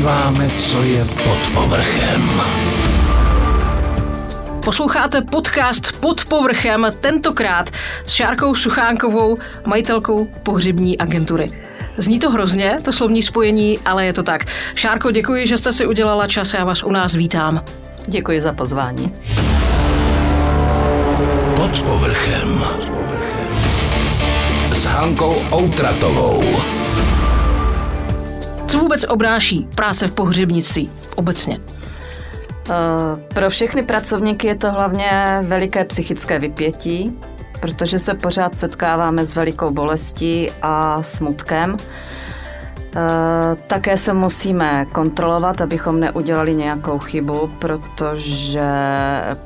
odkrýváme, co je pod povrchem. Posloucháte podcast Pod povrchem, tentokrát s Šárkou Suchánkovou, majitelkou pohřební agentury. Zní to hrozně, to slovní spojení, ale je to tak. Šárko, děkuji, že jste si udělala čas, já vás u nás vítám. Děkuji za pozvání. Pod povrchem. S Hankou Outratovou. Co vůbec obráší práce v pohřebnictví obecně? Eh, pro všechny pracovníky je to hlavně veliké psychické vypětí, protože se pořád setkáváme s velikou bolestí a smutkem. Eh, také se musíme kontrolovat, abychom neudělali nějakou chybu, protože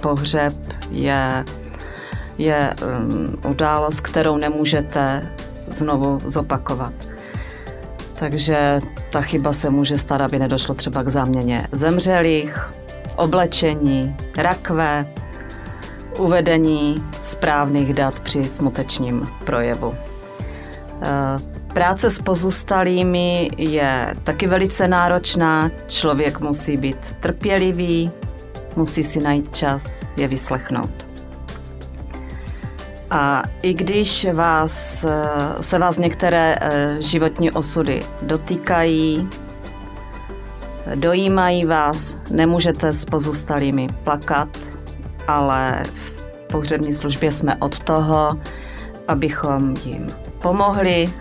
pohřeb je, je um, událost, kterou nemůžete znovu zopakovat. Takže ta chyba se může stát, aby nedošlo třeba k záměně zemřelých, oblečení, rakve, uvedení správných dat při smutečním projevu. Eh, práce s pozůstalými je taky velice náročná. Člověk musí být trpělivý, musí si najít čas je vyslechnout. A i když vás, eh, se vás některé eh, životní osudy dotýkají, dojímají vás, nemůžete s pozůstalými plakat, ale v pohřební službě jsme od toho, abychom jim pomohli,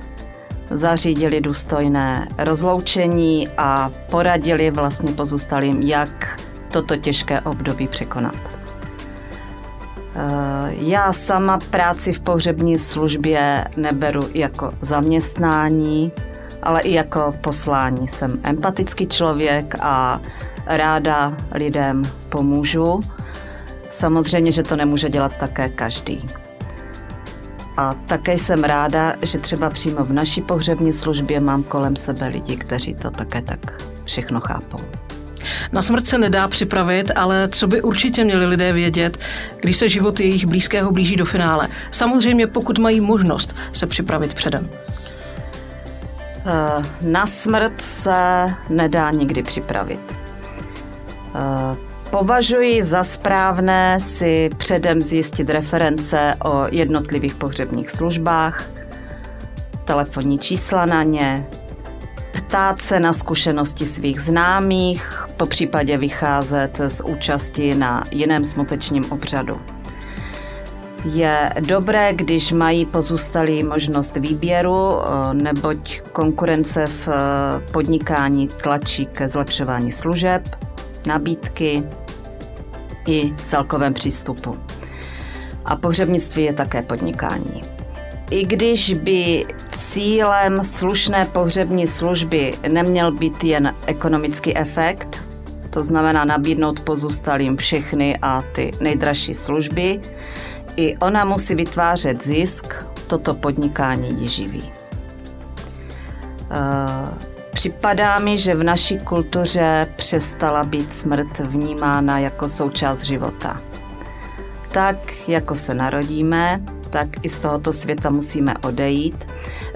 zařídili důstojné rozloučení a poradili vlastně pozůstalým, jak toto těžké období překonat. Já sama práci v pohřební službě neberu jako zaměstnání, ale i jako poslání. Jsem empatický člověk a ráda lidem pomůžu. Samozřejmě, že to nemůže dělat také každý. A také jsem ráda, že třeba přímo v naší pohřební službě mám kolem sebe lidi, kteří to také tak všechno chápou. Na smrt se nedá připravit, ale co by určitě měli lidé vědět, když se život jejich blízkého blíží do finále. Samozřejmě pokud mají možnost se připravit předem. Eh, na smrt se nedá nikdy připravit. Eh, považuji za správné si předem zjistit reference o jednotlivých pohřebních službách, telefonní čísla na ně, ptát se na zkušenosti svých známých, po případě vycházet z účasti na jiném smutečním obřadu. Je dobré, když mají pozůstalí možnost výběru, eh, neboť konkurence v eh, podnikání tlačí ke zlepšování služeb, nabídky i celkovém přístupu. A pohřebnictví je také podnikání. I když by cílem slušné pohřební služby neměl být jen ekonomický efekt, to znamená nabídnout pozůstalým všechny a ty nejdražší služby, i ona musí vytvářet zisk, toto podnikání ji živí. Eh, připadá mi, že v naší kultuře přestala být smrt vnímána jako součást života. Tak, jako se narodíme, tak i z tohoto světa musíme odejít.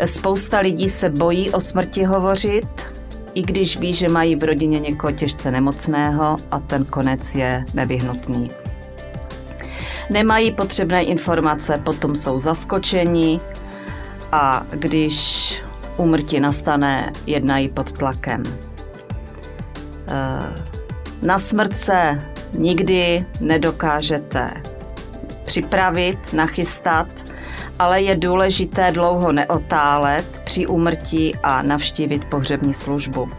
Spousta lidí se bojí o smrti hovořit, i když ví, že mají v rodině někoho těžce nemocného a ten konec je nevyhnutný nemají potřebné informace, potom jsou zaskočeni a když úmrtí nastane, jednají pod tlakem. Eh, na smrt se nikdy nedokážete připravit, nachystat, ale je důležité dlouho neotálet při úmrtí a navštívit pohřební službu.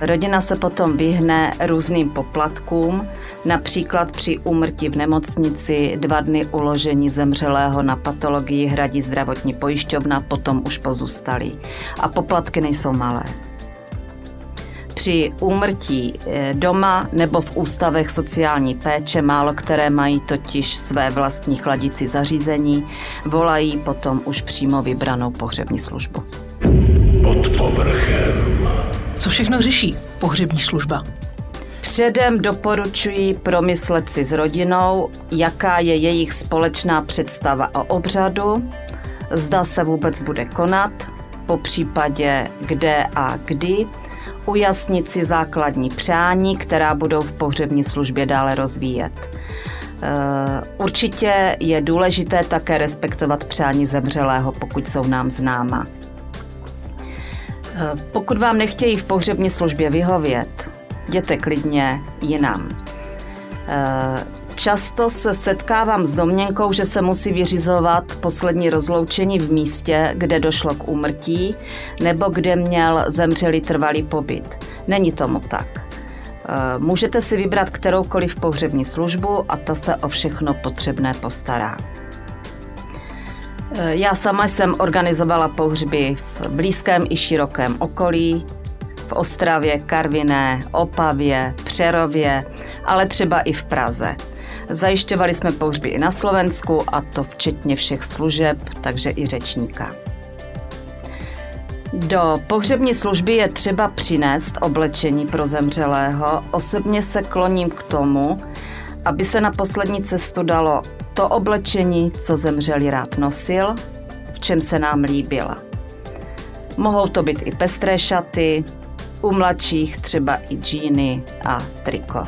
Rodina se potom vyhne různým poplatkům, například při úmrtí v nemocnici dva dny uložení zemřelého na patologii hradí zdravotní pojišťovna, potom už pozůstalí. A poplatky nejsou malé. Při úmrtí eh, doma nebo v ústavech sociální péče, málo které mají totiž své vlastní chladicí zařízení, volají potom už přímo vybranou pohřební službu. Pod povrchem. Co všechno řeší pohřební služba? Předem doporučuji promyslet si s rodinou, jaká je jejich společná představa o obřadu, zda se vůbec bude konat, po případě kde a kdy, ujasnit si základní přání, která budou v pohřební službě dále rozvíjet. Eh, určitě je důležité také respektovat přání zemřelého, pokud jsou nám známa. Eh, pokud vám nechtějí v pohřební službě vyhovět, jděte klidně jinam. Často se setkávám s domněnkou, že se musí vyřizovat poslední rozloučení v místě, kde došlo k úmrtí nebo kde měl zemřelý trvalý pobyt. Není tomu tak. Eh, můžete si vybrat kteroukoliv pohřební službu a ta se o všechno potřebné postará. Eh, já sama jsem organizovala pohřby v blízkém i širokém okolí, v Ostravě, Karviné, Opavě, Přerově, ale třeba i v Praze. Zajišťovali jsme pohřby i na Slovensku a to včetně všech služeb, takže i řečníka. Do pohřební služby je třeba přinést oblečení pro zemřelého. Osobně se kloním k tomu, aby se na poslední cestu dalo to oblečení, co zemřelý rád nosil, v čem se nám líbil. Mohou to být i pestré šaty, u mladších třeba i džíny a triko.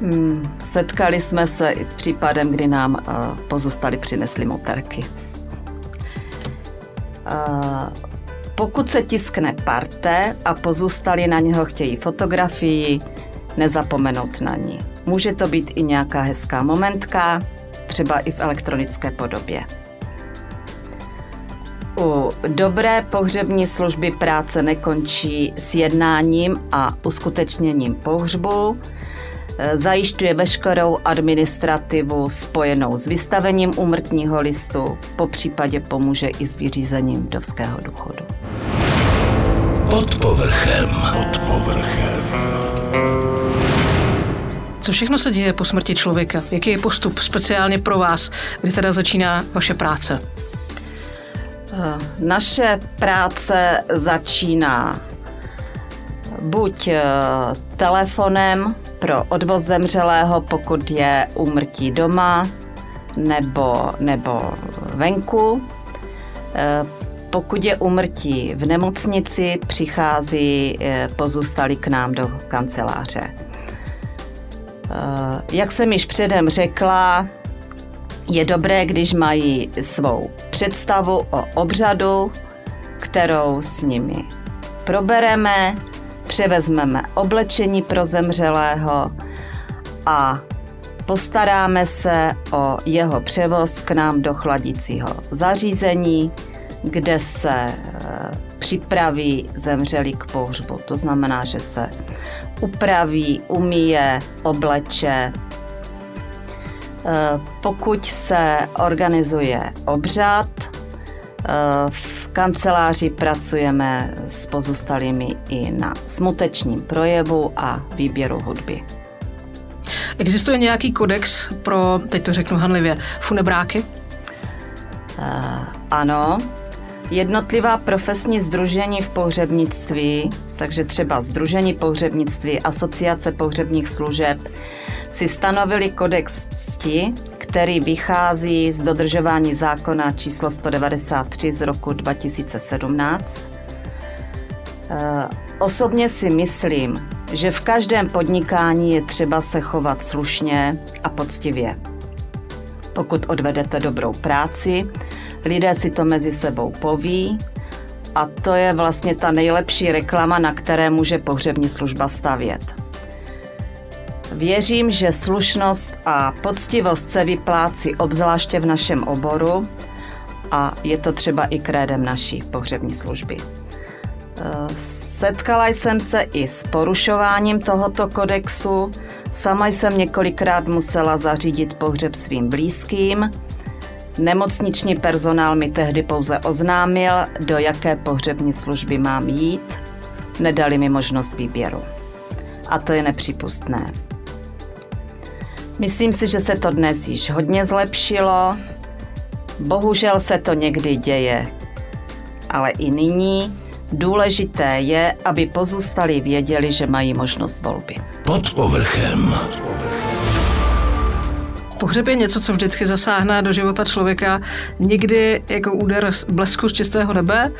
Hmm, setkali jsme se i s případem, kdy nám uh, pozůstali přinesli motorky. Pokud se tiskne parte a pozůstali na něho chtějí fotografii, nezapomenout na ní. Může to být i nějaká hezká momentka, třeba i v elektronické podobě. U dobré pohřební služby práce nekončí s jednáním a uskutečněním pohřbu, Eh, zajišťuje veškerou administrativu spojenou s vystavením úmrtního listu, po případě pomůže i s vyřízením vdovského důchodu. Pod povrchem. Pod povrchem. Co všechno se děje po smrti člověka? Jaký je postup speciálně pro vás, kdy teda začíná vaše práce? Eh, naše práce začíná buď eh, telefonem pro odvoz zemřelého, pokud je úmrtí doma nebo, nebo venku. Eh, pokud je úmrtí v nemocnici, přichází pozůstalý k nám do kanceláře. Jak jsem již předem řekla, je dobré, když mají svou představu o obřadu, kterou s nimi probereme, převezmeme oblečení pro zemřelého a postaráme se o jeho převoz k nám do chladicího zařízení, kde se e, připraví zemřelý k pohřbu. To znamená, že se upraví, umíje, obleče. E, pokud se organizuje obřad, e, v kanceláři pracujeme s pozůstalými i na smutečním projevu a výběru hudby. Existuje nějaký kodex pro, teď to řeknu hanlivě, funebráky? Uh, ano, jednotlivá profesní združení v pohřebnictví, takže třeba Združení pohřebnictví, Asociace pohřebních služeb, si stanovili kodex cti, který vychází z dodržování zákona číslo 193 z roku 2017. Eh, osobně si myslím, že v každém podnikání je třeba se chovat slušně a poctivě. Pokud odvedete dobrou práci, lidé si to mezi sebou poví a to je vlastně ta nejlepší reklama, na které může pohřební služba stavět. Věřím, že slušnost a poctivost se vyplácí obzvláště v našem oboru a je to třeba i krédem naší pohřební služby. Eh, setkala jsem se i s porušováním tohoto kodexu. Sama jsem několikrát musela zařídit pohřeb svým blízkým. Nemocniční personál mi tehdy pouze oznámil, do jaké pohřební služby mám jít. Nedali mi možnost výběru. A to je nepřípustné. Myslím si, že se to dnes již hodně zlepšilo. Bohužel se to někdy děje. Ale i nyní důležité je, aby pozůstali věděli, že mají možnost volby. Pod povrchem. Pohřeb je něco, co vždycky zasáhne do života člověka. Někdy jako úder blesku z čistého nebe,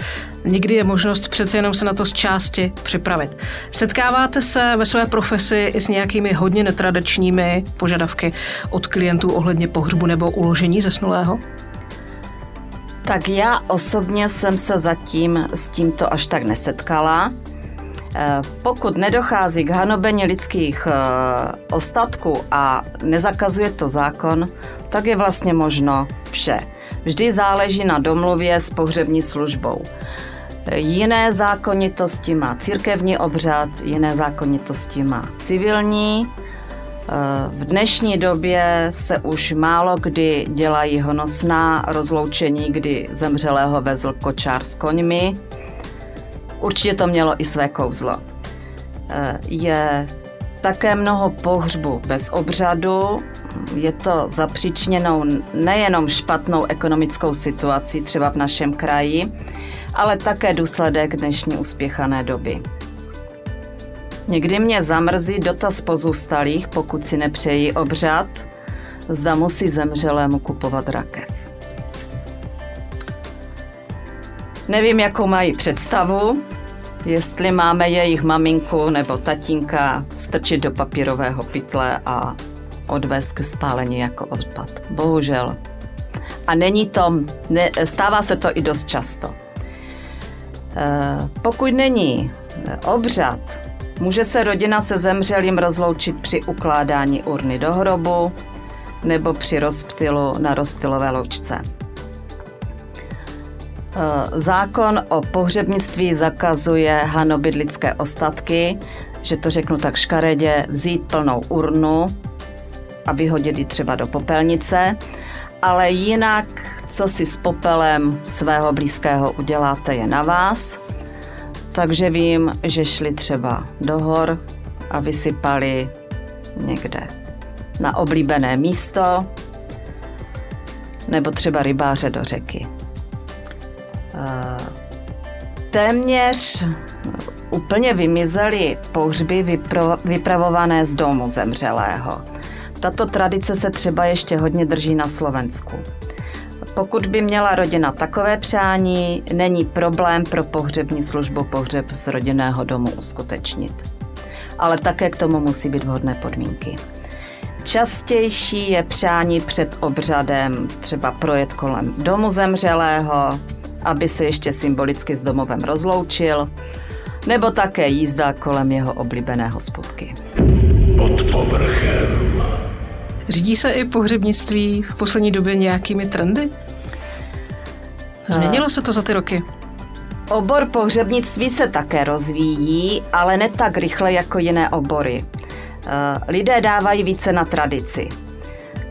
někdy je možnost přece jenom se na to z části připravit. Setkáváte se ve své profesi i s nějakými hodně netradičními požadavky od klientů ohledně pohřbu nebo uložení zesnulého? Tak já osobně jsem se zatím s tímto až tak nesetkala. Eh, pokud nedochází k hanobení lidských eh, ostatků a nezakazuje to zákon, tak je vlastně možno vše. Vždy záleží na domluvě s pohřební službou. Jiné zákonitosti má církevní obřad, jiné zákonitosti má civilní. Eh, v dnešní době se už málo kdy dělají honosná rozloučení, kdy zemřelého vezl kočár s koňmi, Určitě to mělo i své kouzlo. Eh, je také mnoho pohřbu bez obřadu. Je to zapříčněnou nejenom špatnou ekonomickou situací třeba v našem kraji, ale také důsledek dnešní uspěchané doby. Někdy mě zamrzí dotaz pozůstalých, pokud si nepřejí obřad, zda musí zemřelému kupovat rakev. Nevím, jakou mají představu, jestli máme jejich maminku nebo tatínka strčit do papírového pytle a odvést ke spálení jako odpad. Bohužel. A není to, ne, stává se to i dost často. E, pokud není obřad, může se rodina se zemřelým rozloučit při ukládání urny do hrobu nebo při rozptylu na rozptylové loučce. Eh, zákon o pohřebnictví zakazuje hanobit lidské ostatky, že to řeknu tak škaredě, vzít plnou urnu a vyhodit ji třeba do popelnice, ale jinak, co si s popelem svého blízkého uděláte, je na vás. Takže vím, že šli třeba do hor a vysypali někde na oblíbené místo, nebo třeba rybáře do řeky. Eh, téměř úplně vymizely pohřby vypro, vypravované z domu zemřelého. Tato tradice se třeba ještě hodně drží na Slovensku. Pokud by měla rodina takové přání, není problém pro pohřební službu pohřeb z rodinného domu uskutečnit. Ale také k tomu musí být vhodné podmínky. Častější je přání před obřadem třeba projet kolem domu zemřelého, aby se ještě symbolicky s domovem rozloučil, nebo také jízda kolem jeho oblíbené hospodky. Pod povrchem. Řídí se i pohřebnictví v poslední době nějakými trendy? Změnilo se to za ty roky? Obor pohřebnictví se také rozvíjí, ale ne tak rychle jako jiné obory. Eh, lidé dávají více na tradici.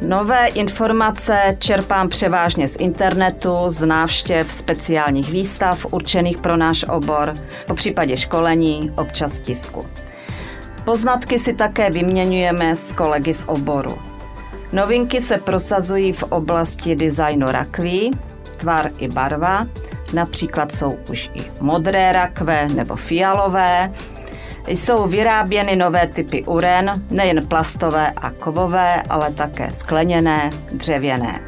Nové informace čerpám převážně z internetu, z návštěv speciálních výstav určených pro náš obor, po případě školení, občas tisku. Poznatky si také vyměňujeme s kolegy z oboru. Novinky se prosazují v oblasti designu rakví, tvar i barva, například jsou už i modré rakve nebo fialové, jsou vyráběny nové typy uren, nejen plastové a kovové, ale také skleněné, dřevěné.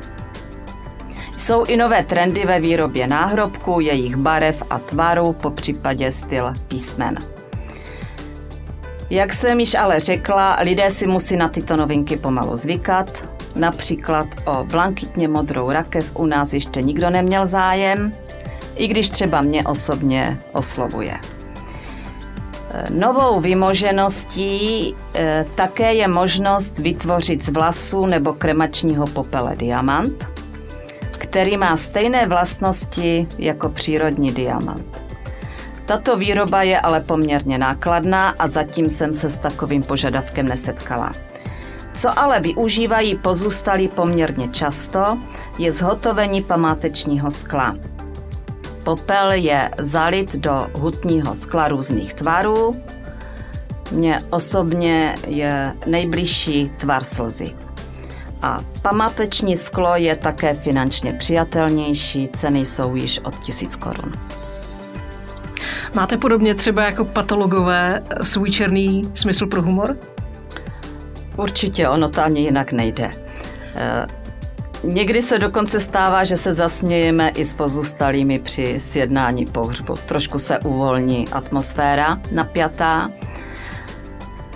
Jsou i nové trendy ve výrobě náhrobků, jejich barev a tvaru, po případě styl písmen. Jak jsem již ale řekla, lidé si musí na tyto novinky pomalu zvykat. Například o blankitně modrou rakev u nás ještě nikdo neměl zájem, i když třeba mě osobně oslovuje. Novou vymožeností eh, také je možnost vytvořit z vlasu nebo kremačního popele diamant, který má stejné vlastnosti jako přírodní diamant. Tato výroba je ale poměrně nákladná a zatím jsem se s takovým požadavkem nesetkala. Co ale využívají pozůstalí poměrně často, je zhotovení památečního skla. Popel je zalit do hutního skla různých tvarů. Mně osobně je nejbližší tvar slzy. A památeční sklo je také finančně přijatelnější, ceny jsou již od tisíc korun. Máte podobně třeba jako patologové svůj černý smysl pro humor? Určitě, ono to ani jinak nejde. Někdy se dokonce stává, že se zasmějeme i s pozůstalými při sjednání pohřbu. Trošku se uvolní atmosféra napjatá.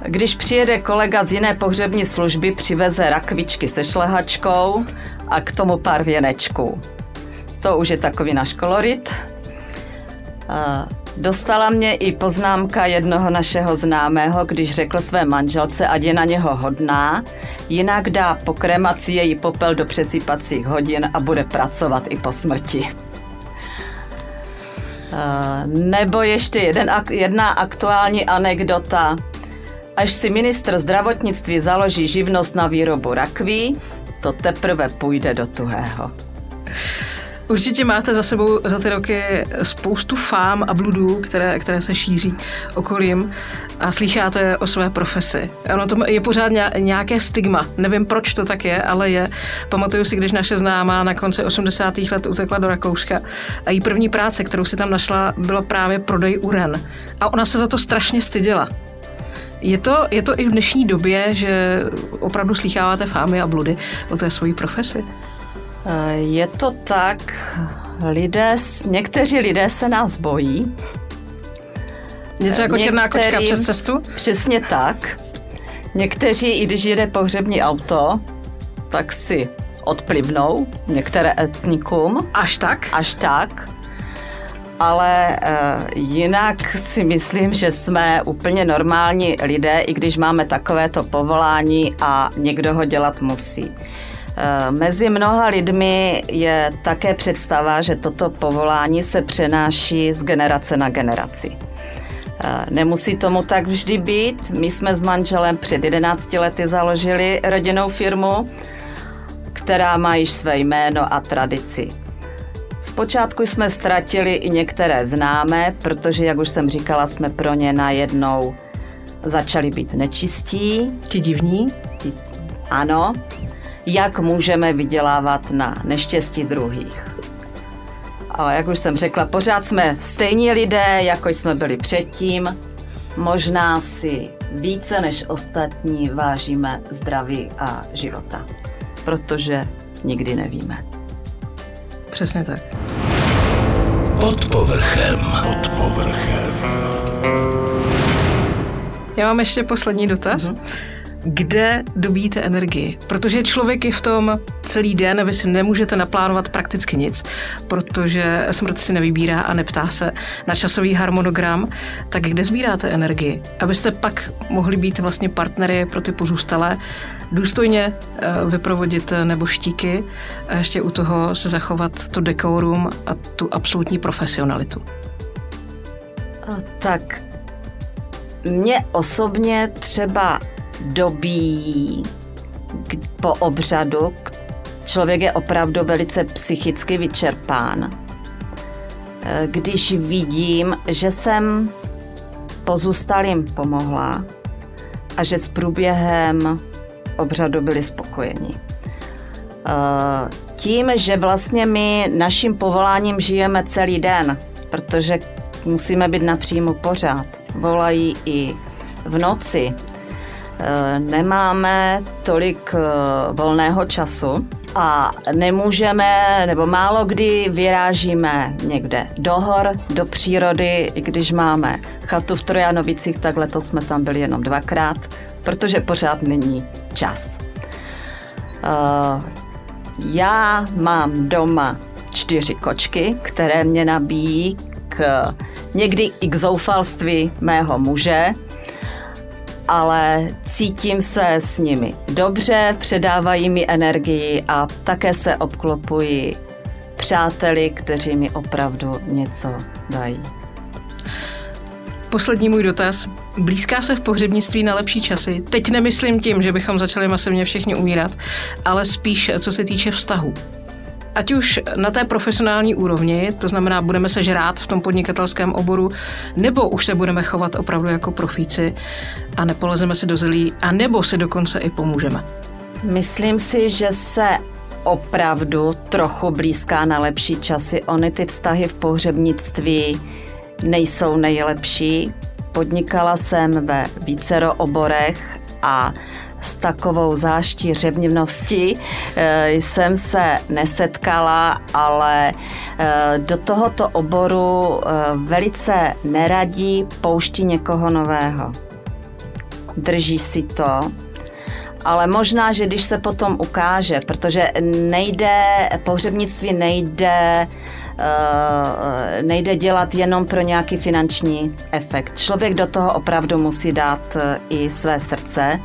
Když přijede kolega z jiné pohřební služby, přiveze rakvičky se šlehačkou a k tomu pár věnečků. To už je takový náš kolorit. Dostala mě i poznámka jednoho našeho známého, když řekl své manželce, ať je na něho hodná, jinak dá po kremaci její popel do přesypacích hodin a bude pracovat i po smrti. Nebo ještě jeden, jedna aktuální anekdota. Až si ministr zdravotnictví založí živnost na výrobu rakví, to teprve půjde do tuhého. Určitě máte za sebou za ty roky spoustu fám a bludů, které, které se šíří okolím a slycháte o své profesi. Ano, to je pořád nějaké stigma. Nevím, proč to tak je, ale je. Pamatuju si, když naše známá na konci 80. let utekla do Rakouska a její první práce, kterou si tam našla, byla právě prodej uren. A ona se za to strašně styděla. Je to, je to i v dnešní době, že opravdu slycháváte fámy a bludy o té svojí profesi? Eh, je to tak, lidé, někteří lidé se nás bojí. Něco jako Některým, černá kočka přes cestu? Přesně tak. Někteří, i když jede pohřební auto, tak si odplivnou některé etnikum. Až tak? Až tak. Ale uh, jinak si myslím, že jsme úplně normální lidé, i když máme takovéto povolání a někdo ho dělat musí. Eh, mezi mnoha lidmi je také představa, že toto povolání se přenáší z generace na generaci. Eh, nemusí tomu tak vždy být. My jsme s manželem před 11 lety založili rodinnou firmu, která má již své jméno a tradici. Zpočátku jsme ztratili i některé známé, protože, jak už jsem říkala, jsme pro ně najednou začali být nečistí. Ti divní? Ti, ano, jak můžeme vydělávat na neštěstí druhých. Ale jak už jsem řekla, pořád jsme stejní lidé, jako jsme byli předtím. Možná si více než ostatní vážíme zdraví a života, protože nikdy nevíme. Přesně tak. Pod povrchem. Pod povrchem. Já mám ještě poslední dotaz. Mm-hmm kde dobíte energii. Protože člověk je v tom celý den, vy si nemůžete naplánovat prakticky nic, protože smrt si nevybírá a neptá se na časový harmonogram, tak kde sbíráte energii? Abyste pak mohli být vlastně partnery pro ty pozůstalé, důstojně eh, vyprovodit neboštíky a ještě u toho se zachovat to dekorum a tu absolutní profesionalitu. Tak mě osobně třeba dobí po obřadu člověk je opravdu velice psychicky vyčerpán. Eh, když vidím, že jsem pozůstalým pomohla a že s průběhem obřadu byli spokojeni. Eh, tím, že vlastně my naším povoláním žijeme celý den, protože musíme být napřímo pořád. Volají i v noci, nemáme tolik eh, volného času a nemůžeme, nebo málo kdy vyrážíme někde do hor, do přírody, když máme chatu v Trojanovicích, tak letos jsme tam byli jenom dvakrát, protože pořád není čas. Eh, já mám doma čtyři kočky, které mě nabíjí k někdy i k zoufalství mého muže, ale cítím se s nimi dobře, předávají mi energii a také se obklopuji přáteli, kteří mi opravdu něco dají. Poslední můj dotaz. Blízká se v pohřebnictví na lepší časy. Teď nemyslím tím, že bychom začali masivně všichni umírat, ale spíš co se týče vztahu ať už na té profesionální úrovni, to znamená, budeme se žrát v tom podnikatelském oboru, nebo už se budeme chovat opravdu jako profíci a nepolezeme si do zelí, a nebo si dokonce i pomůžeme. Myslím si, že se opravdu trochu blízká na lepší časy. Ony ty vztahy v pohřebnictví nejsou nejlepší. Podnikala jsem ve vícero oborech a s takovou záští řevnivností eh, jsem se nesetkala, ale eh, do tohoto oboru eh, velice neradí pouští někoho nového. Drží si to, ale možná, že když se potom ukáže, protože nejde, pohřebnictví nejde nejde dělat jenom pro nějaký finanční efekt. Člověk do toho opravdu musí dát i své srdce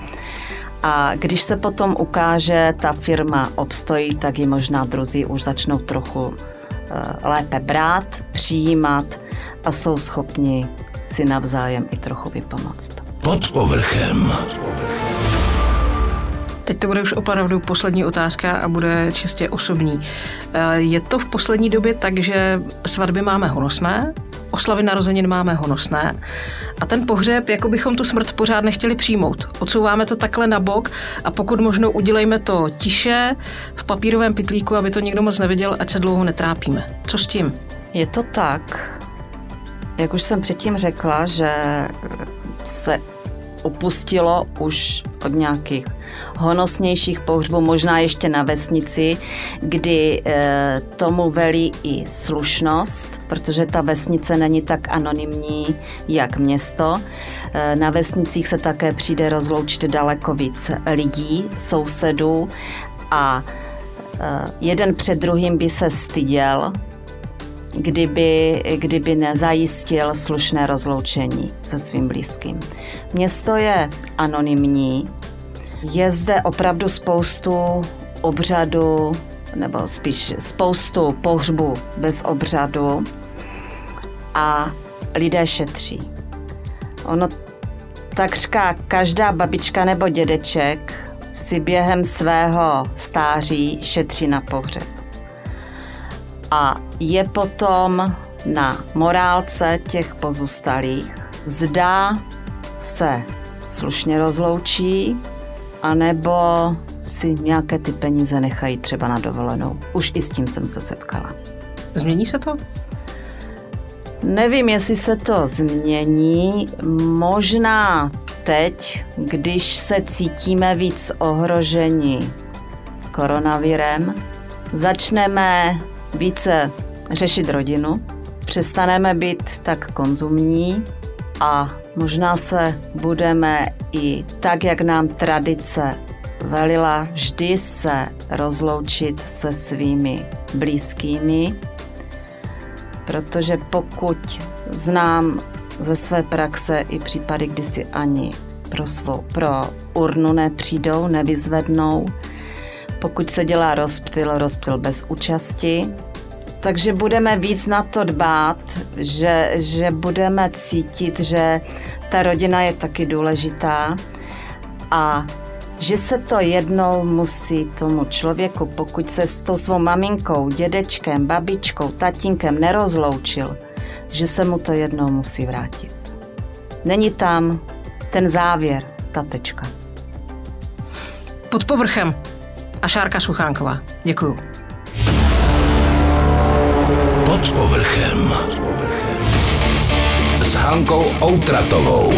a když se potom ukáže, ta firma obstojí, tak ji možná druzí už začnou trochu eh, lépe brát, přijímat a jsou schopni si navzájem i trochu vypomoct. Pod povrchem. Teď to bude už opravdu poslední otázka a bude čistě osobní. Eh, je to v poslední době tak, že svatby máme honosné, oslavy narozenin máme honosné a ten pohřeb, jako bychom tu smrt pořád nechtěli přijmout. Odsouváme to takhle na bok a pokud možno udělejme to tiše, v papírovém pitlíku, aby to nikdo moc neviděl, ať se dlouho netrápíme. Co s tím? Je to tak, jak už jsem předtím řekla, že se upustilo už od nějakých honosnějších pohřbů, možná ještě na vesnici, kdy e, tomu velí i slušnost, protože ta vesnice není tak anonymní jak město. E, na vesnicích se také přijde rozloučit daleko víc lidí, sousedů a e, jeden před druhým by se styděl, kdyby, kdyby nezajistil slušné rozloučení se svým blízkým. Město je anonymní, je zde opravdu spoustu obřadu, nebo spíš spoustu pohřbu bez obřadu a lidé šetří. Ono takřka každá babička nebo dědeček si během svého stáří šetří na pohřeb. A je potom na morálce těch pozůstalých, zda se slušně rozloučí, anebo si nějaké ty peníze nechají třeba na dovolenou. Už i s tím jsem se setkala. Změní se to? Nevím, jestli se to změní. Možná teď, když se cítíme víc ohroženi koronavirem, začneme více řešit rodinu, přestaneme být tak konzumní a možná se budeme i tak, jak nám tradice velila, vždy se rozloučit se svými blízkými, protože pokud znám ze své praxe i případy, kdy si ani pro, svou, pro urnu nepřijdou, nevyzvednou, pokud se dělá rozptyl, rozptyl bez účasti, takže budeme víc na to dbát, že, že budeme cítit, že ta rodina je taky důležitá a že se to jednou musí tomu člověku, pokud se s tou svou maminkou, dědečkem, babičkou, tatínkem nerozloučil, že se mu to jednou musí vrátit. Není tam ten závěr, ta tečka. Pod povrchem a Šárka Suchánková. Děkuju. Pod povrchem. S Hankou Outratovou.